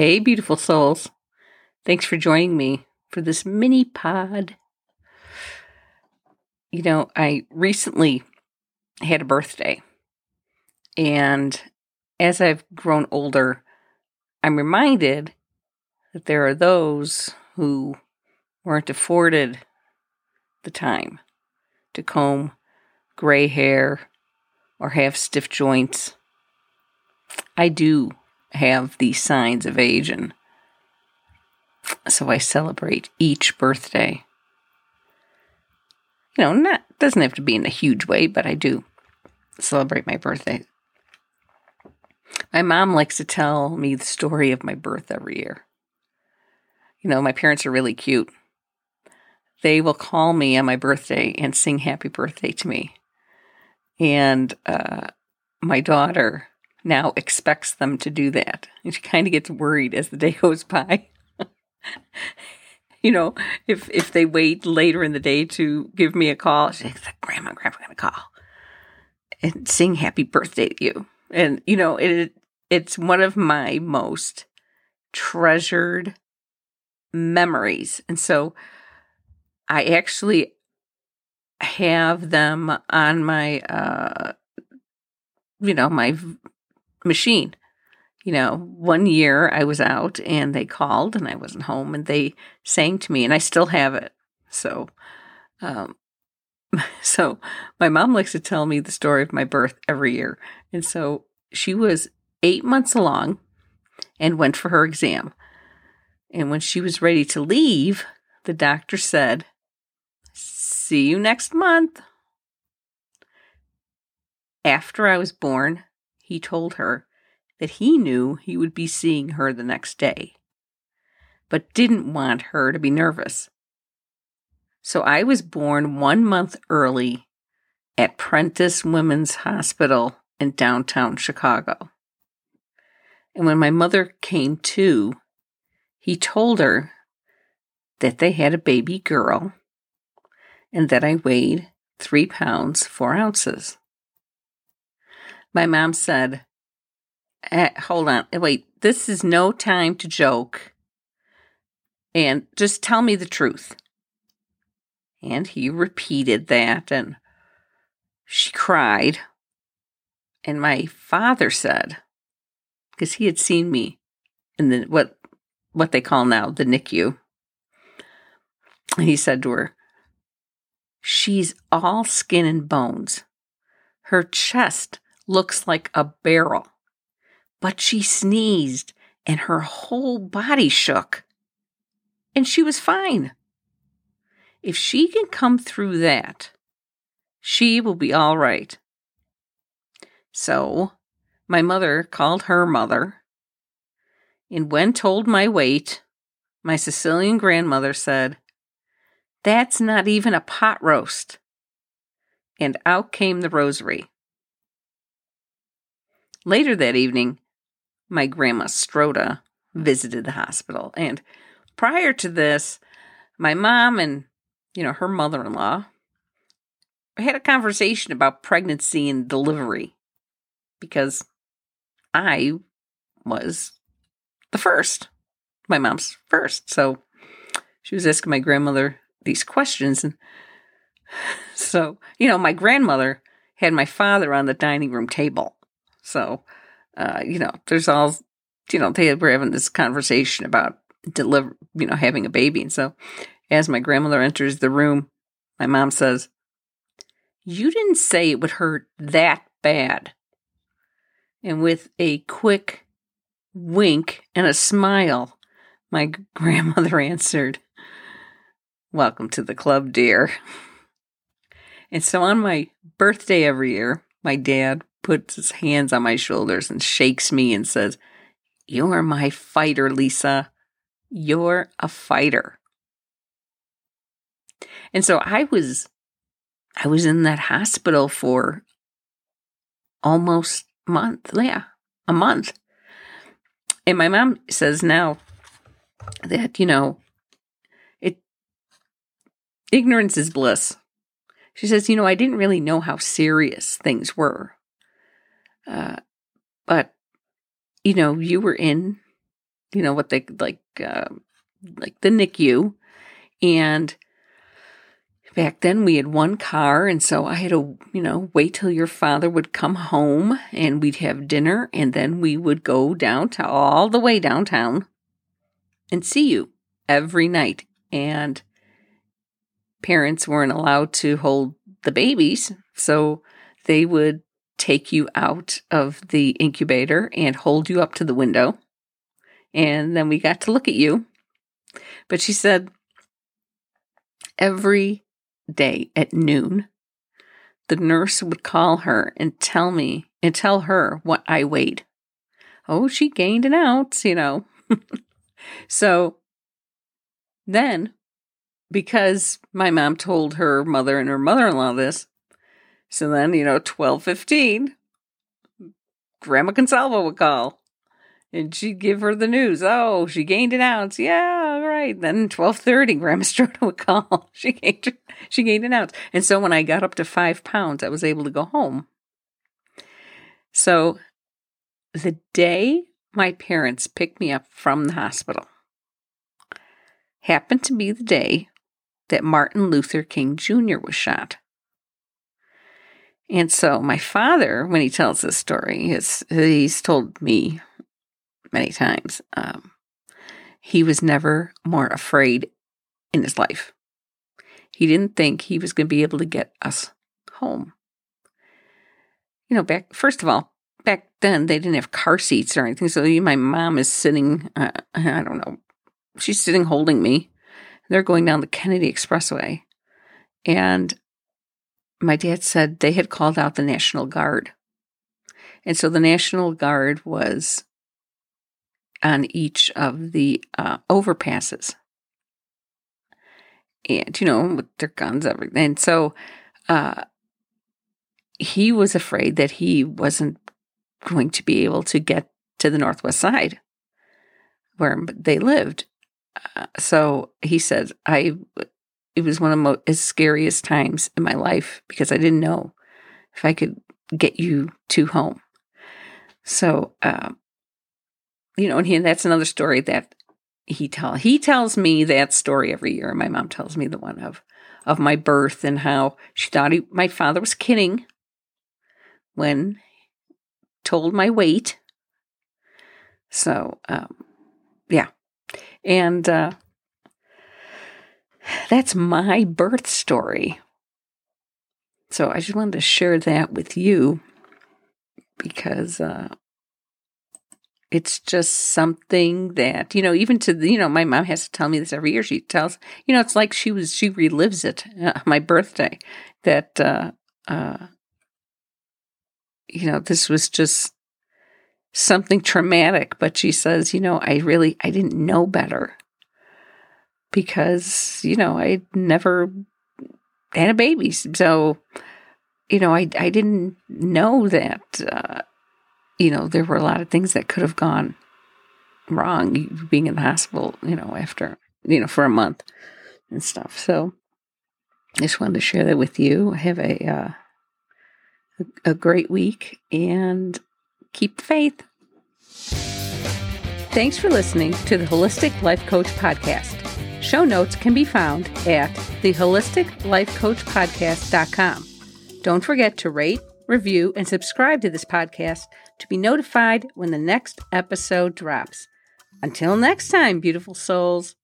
Hey, beautiful souls. Thanks for joining me for this mini pod. You know, I recently had a birthday, and as I've grown older, I'm reminded that there are those who weren't afforded the time to comb gray hair or have stiff joints. I do have the signs of age, and so I celebrate each birthday. You know, not doesn't have to be in a huge way, but I do celebrate my birthday. My mom likes to tell me the story of my birth every year. You know, my parents are really cute. They will call me on my birthday and sing happy birthday to me. And uh, my daughter now expects them to do that. And she kind of gets worried as the day goes by. you know, if if they wait later in the day to give me a call, she's like, "Grandma, Grandma, gonna call and sing happy birthday to you." And you know, it it's one of my most treasured memories, and so I actually have them on my, uh, you know, my machine you know, one year I was out and they called and I wasn't home and they sang to me and I still have it. So, um, so my mom likes to tell me the story of my birth every year. And so she was eight months along and went for her exam. And when she was ready to leave, the doctor said, See you next month. After I was born, he told her that he knew he would be seeing her the next day, but didn't want her to be nervous. So I was born one month early at Prentice Women's Hospital in downtown Chicago. And when my mother came to, he told her that they had a baby girl and that I weighed three pounds, four ounces. My mom said, uh, hold on. Wait, this is no time to joke. And just tell me the truth. And he repeated that, and she cried. And my father said, because he had seen me in the what what they call now the NICU. And he said to her, She's all skin and bones. Her chest looks like a barrel but she sneezed and her whole body shook. And she was fine. If she can come through that, she will be all right. So, my mother called her mother, and when told my weight, my Sicilian grandmother said, That's not even a pot roast. And out came the rosary. Later that evening, my grandma Stroda visited the hospital. And prior to this, my mom and, you know, her mother in law had a conversation about pregnancy and delivery because I was the first, my mom's first. So she was asking my grandmother these questions. And so, you know, my grandmother had my father on the dining room table. So uh, you know, there's all, you know, they were having this conversation about deliver, you know, having a baby. And so as my grandmother enters the room, my mom says, You didn't say it would hurt that bad. And with a quick wink and a smile, my grandmother answered, Welcome to the club, dear. And so on my birthday every year, my dad puts his hands on my shoulders and shakes me and says, You're my fighter, Lisa. You're a fighter. And so I was I was in that hospital for almost a month. Yeah, a month. And my mom says now that, you know, it ignorance is bliss. She says, you know, I didn't really know how serious things were. Uh, but you know, you were in, you know, what they like, uh, like the NICU, and back then we had one car, and so I had to, you know, wait till your father would come home, and we'd have dinner, and then we would go downtown, all the way downtown, and see you every night, and parents weren't allowed to hold the babies, so they would take you out of the incubator and hold you up to the window. And then we got to look at you. But she said every day at noon, the nurse would call her and tell me and tell her what I weighed. Oh, she gained an ounce, you know. so then, because my mom told her mother and her mother in law this, so then, you know, 1215, Grandma Consalvo would call. And she'd give her the news. Oh, she gained an ounce. Yeah, right. Then 1230, Grandma Stroda would call. She gained, she gained an ounce. And so when I got up to five pounds, I was able to go home. So the day my parents picked me up from the hospital happened to be the day that Martin Luther King Jr. was shot. And so my father, when he tells this story, is he's told me many times, um, he was never more afraid in his life. He didn't think he was going to be able to get us home. You know, back first of all, back then they didn't have car seats or anything. So my mom is sitting, uh, I don't know, she's sitting holding me. They're going down the Kennedy Expressway, and my dad said they had called out the National Guard. And so the National Guard was on each of the uh, overpasses. And, you know, with their guns, everything. And so uh, he was afraid that he wasn't going to be able to get to the Northwest side where they lived. Uh, so he said, I it was one of the scariest times in my life because I didn't know if I could get you to home. So, uh, you know, and, he, that's another story that he tell he tells me that story every year. My mom tells me the one of of my birth and how she thought he, my father was kidding when told my weight. So, um, yeah, and uh, that's my birth story. So I just wanted to share that with you because uh, it's just something that you know even to you know my mom has to tell me this every year she tells you know it's like she was she relives it uh, my birthday that uh uh you know this was just something traumatic but she says you know i really i didn't know better because, you know, I never had a baby. So, you know, I, I didn't know that, uh, you know, there were a lot of things that could have gone wrong being in the hospital, you know, after, you know, for a month and stuff. So I just wanted to share that with you. Have a, uh, a, great week and keep faith. Thanks for listening to the Holistic Life Coach Podcast. Show notes can be found at theholisticlifecoachpodcast.com. Don't forget to rate, review, and subscribe to this podcast to be notified when the next episode drops. Until next time, beautiful souls.